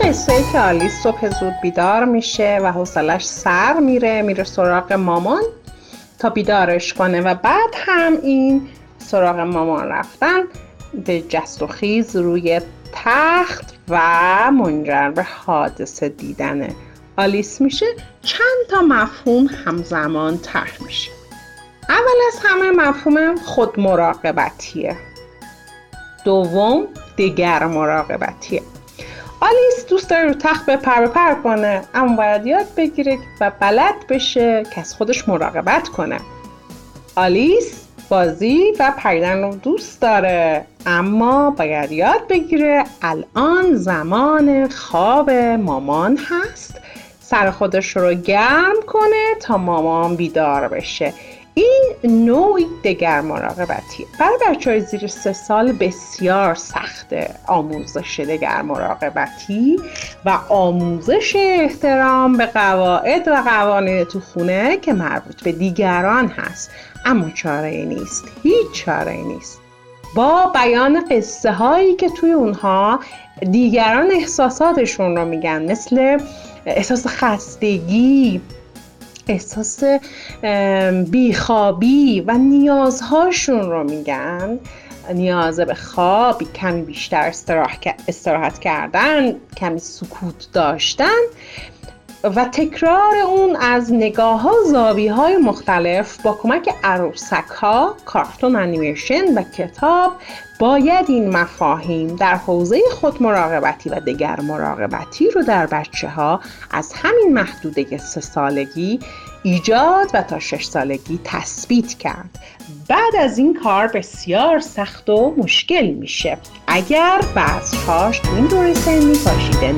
قصه که آلیس صبح زود بیدار میشه و حوصلش سر میره میره سراغ مامان تا بیدارش کنه و بعد هم این سراغ مامان رفتن به جست و خیز روی تخت و منجر به حادثه دیدن آلیس میشه. چند تا مفهوم همزمان طرح میشه. اول از همه مفهوم خود مراقبتیه دوم دگر مراقبتیه. آلیس دوست داره رو تخت به پر پر کنه. اما باید یاد بگیره و بلد بشه که از خودش مراقبت کنه. آلیس بازی و پریدن رو دوست داره. اما باید یاد بگیره الان زمان خواب مامان هست. سر خودش رو گرم کنه تا مامان بیدار بشه. نوعی دگر مراقبتیه برای بچه های زیر سه سال بسیار سخته آموزش دگر مراقبتی و آموزش احترام به قواعد و قوانین تو خونه که مربوط به دیگران هست. اما چاره نیست. هیچ چاره نیست. با بیان قصه هایی که توی اونها دیگران احساساتشون رو میگن مثل احساس خستگی احساس بیخوابی و نیازهاشون رو میگن. نیاز به خواب کمی بیشتر استراحت کردن کمی سکوت داشتن. و تکرار اون از نگاه ها زاوی های مختلف با کمک عروسک ها، کارتون انیمیشن و کتاب باید این مفاهیم در حوزه خود مراقبتی و دگر مراقبتی رو در بچه ها از همین محدوده سه سالگی ایجاد و تا شش سالگی تثبیت کرد. بعد از این کار بسیار سخت و مشکل میشه. اگر بعضهاش این دوره سنی پاشیده